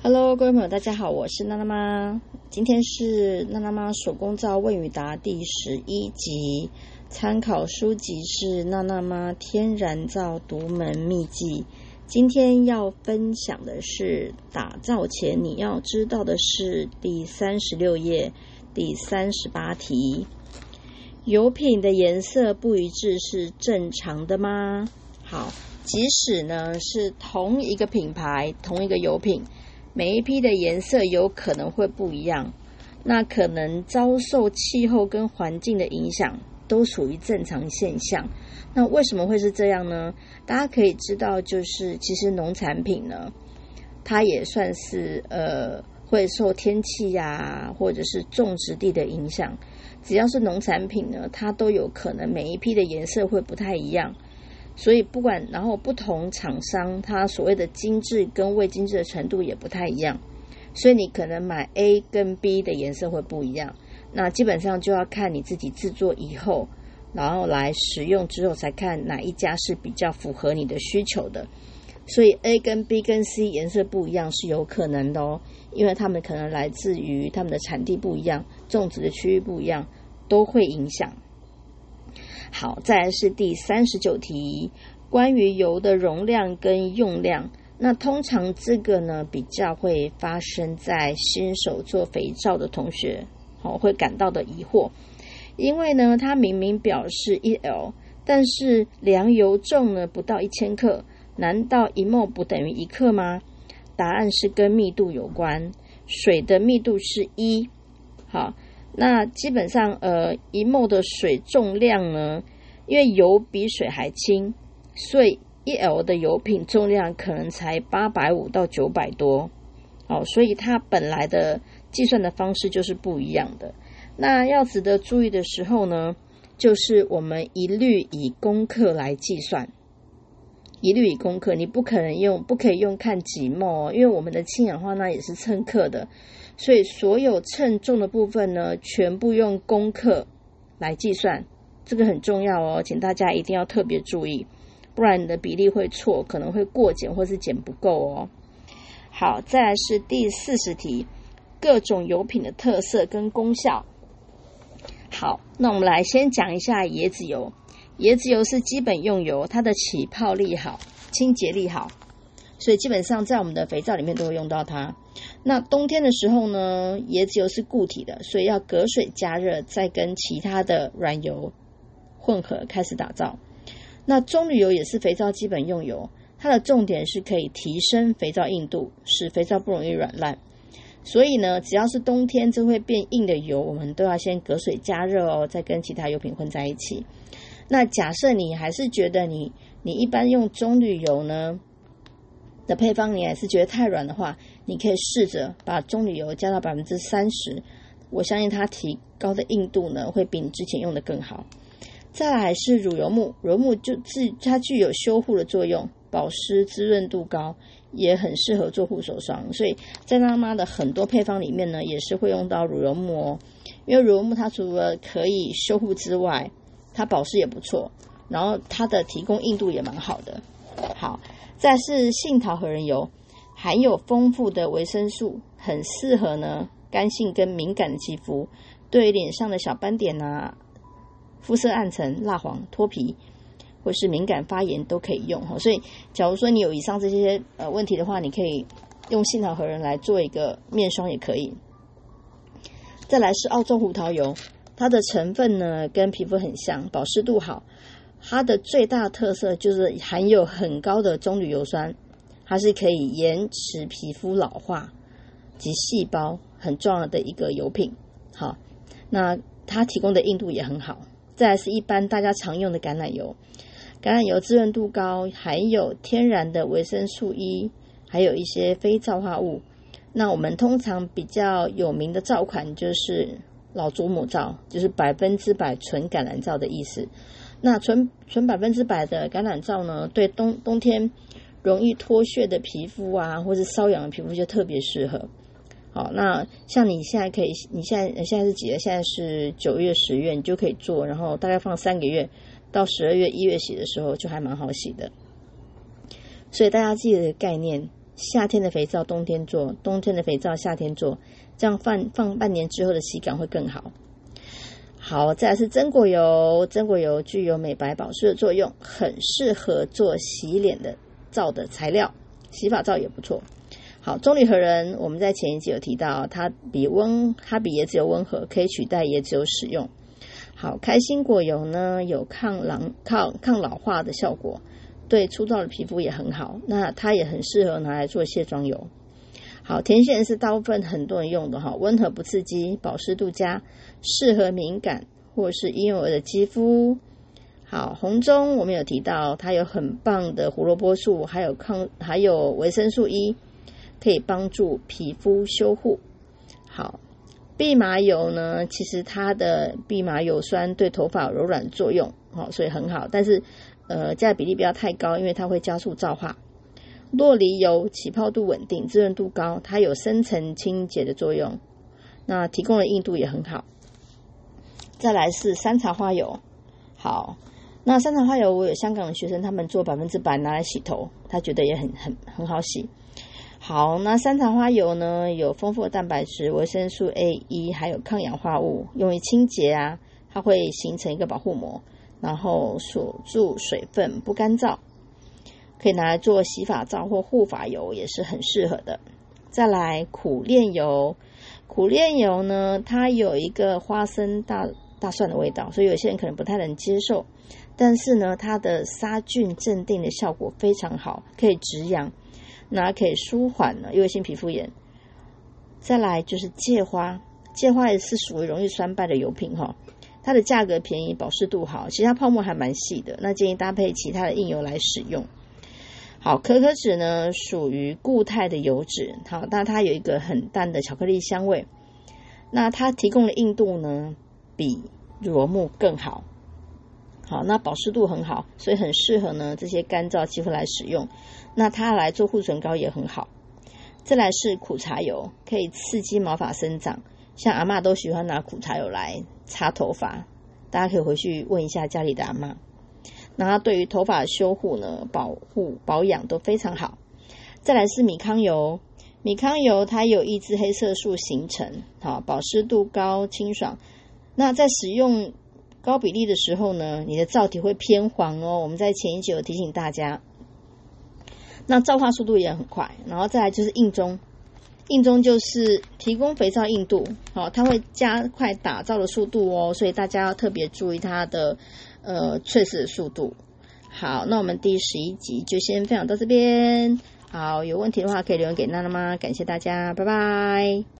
Hello，各位朋友，大家好，我是娜娜妈。今天是娜娜妈手工皂问与答第十一集，参考书籍是娜娜妈天然皂独门秘籍。今天要分享的是打造前你要知道的是第三十六页第三十八题。油品的颜色不一致是正常的吗？好，即使呢是同一个品牌、同一个油品，每一批的颜色有可能会不一样，那可能遭受气候跟环境的影响，都属于正常现象。那为什么会是这样呢？大家可以知道，就是其实农产品呢，它也算是呃会受天气呀，或者是种植地的影响。只要是农产品呢，它都有可能每一批的颜色会不太一样。所以不管然后不同厂商，它所谓的精致跟未精致的程度也不太一样。所以你可能买 A 跟 B 的颜色会不一样。那基本上就要看你自己制作以后。然后来使用之后，才看哪一家是比较符合你的需求的。所以 A 跟 B 跟 C 颜色不一样是有可能的哦，因为它们可能来自于它们的产地不一样、种植的区域不一样，都会影响。好，再来是第三十九题，关于油的容量跟用量。那通常这个呢，比较会发生在新手做肥皂的同学，好会感到的疑惑。因为呢，它明明表示一 L，但是量油重呢不到一千克，难道一摩不等于一克吗？答案是跟密度有关，水的密度是一。好，那基本上呃一墨的水重量呢，因为油比水还轻，所以一 L 的油品重量可能才八百五到九百多。哦，所以它本来的计算的方式就是不一样的。那要值得注意的时候呢，就是我们一律以公克来计算，一律以公克，你不可能用，不可以用看几墨哦，因为我们的氢氧化钠也是称克的，所以所有称重的部分呢，全部用公克来计算，这个很重要哦，请大家一定要特别注意，不然你的比例会错，可能会过减或是减不够哦。好，再来是第四十题，各种油品的特色跟功效。好，那我们来先讲一下椰子油。椰子油是基本用油，它的起泡力好，清洁力好，所以基本上在我们的肥皂里面都会用到它。那冬天的时候呢，椰子油是固体的，所以要隔水加热，再跟其他的软油混合开始打造。那棕榈油也是肥皂基本用油，它的重点是可以提升肥皂硬度，使肥皂不容易软烂。所以呢，只要是冬天就会变硬的油，我们都要先隔水加热哦，再跟其他油品混在一起。那假设你还是觉得你你一般用棕榈油呢的配方，你还是觉得太软的话，你可以试着把棕榈油加到百分之三十，我相信它提高的硬度呢会比你之前用的更好。再来是乳油木，乳油木就自它具有修护的作用，保湿滋润度高。也很适合做护手霜，所以在妈妈的很多配方里面呢，也是会用到乳油木哦。因为乳油木它除了可以修护之外，它保湿也不错，然后它的提供硬度也蛮好的。好，再是杏桃核仁油，含有丰富的维生素，很适合呢干性跟敏感的肌肤，对于脸上的小斑点啊、肤色暗沉、蜡黄、脱皮。或是敏感发炎都可以用哈，所以假如说你有以上这些呃问题的话，你可以用杏桃核仁来做一个面霜也可以。再来是澳洲胡桃油，它的成分呢跟皮肤很像，保湿度好。它的最大特色就是含有很高的棕榈油酸，它是可以延迟皮肤老化及细胞很重要的一个油品。好，那它提供的硬度也很好。再来是一般大家常用的橄榄油。橄榄油滋润度高，含有天然的维生素 E，还有一些非皂化物。那我们通常比较有名的皂款就是老祖母皂，就是百分之百纯橄榄皂的意思。那纯纯百分之百的橄榄皂呢，对冬冬天容易脱屑的皮肤啊，或是瘙痒的皮肤就特别适合。好，那像你现在可以，你现在现在是几月？现在是九月、十月，你就可以做，然后大概放三个月。到十二月、一月洗的时候就还蛮好洗的，所以大家记得概念，夏天的肥皂冬天做，冬天的肥皂夏天做，这样放放半年之后的洗感会更好。好，再来是榛果油，榛果油具有美白保湿的作用，很适合做洗脸的皂的材料，洗发皂也不错。好，棕榈核仁，我们在前一集有提到，它比温，它比椰子油温和，可以取代椰子油使用。好，开心果油呢，有抗老抗抗老化的效果，对粗糙的皮肤也很好。那它也很适合拿来做卸妆油。好，甜杏仁是大部分很多人用的哈，温和不刺激，保湿度佳，适合敏感或是婴幼儿的肌肤。好，红中我们有提到，它有很棒的胡萝卜素，还有抗还有维生素 E，可以帮助皮肤修护。好，蓖麻油呢，其实它的蓖麻油酸对头发有柔软作用，好，所以很好，但是呃加比例不要太高，因为它会加速皂化。洛梨油起泡度稳定，滋润度高，它有深层清洁的作用，那提供的硬度也很好。再来是山茶花油，好，那山茶花油我有香港的学生，他们做百分之百拿来洗头，他觉得也很很很好洗。好，那山茶花油呢，有丰富的蛋白质、维生素 A、E，还有抗氧化物，用于清洁啊，它会形成一个保护膜，然后锁住水分，不干燥。可以拿来做洗发皂或护发油，也是很适合的。再来苦楝油，苦楝油呢，它有一个花生大大蒜的味道，所以有些人可能不太能接受。但是呢，它的杀菌镇定的效果非常好，可以止痒，那可以舒缓呢，因为性皮肤炎。再来就是芥花，芥花也是属于容易酸败的油品哈，它的价格便宜，保湿度好，其他泡沫还蛮细的，那建议搭配其他的硬油来使用。好，可可脂呢属于固态的油脂，好，那它有一个很淡的巧克力香味，那它提供的硬度呢比乳木更好，好，那保湿度很好，所以很适合呢这些干燥肌肤来使用。那它来做护唇膏也很好。再来是苦茶油，可以刺激毛发生长，像阿妈都喜欢拿苦茶油来擦头发，大家可以回去问一下家里的阿妈。那它对于头发修护呢、保护保养都非常好。再来是米糠油，米糠油它有抑制黑色素形成，好保湿度高、清爽。那在使用高比例的时候呢，你的皂体会偏黄哦。我们在前一集有提醒大家。那皂化速度也很快，然后再来就是硬中，硬中就是提供肥皂硬度，好，它会加快打造的速度哦，所以大家要特别注意它的。呃，萃取的速度好，那我们第十一集就先分享到这边。好，有问题的话可以留言给娜娜妈，感谢大家，拜拜。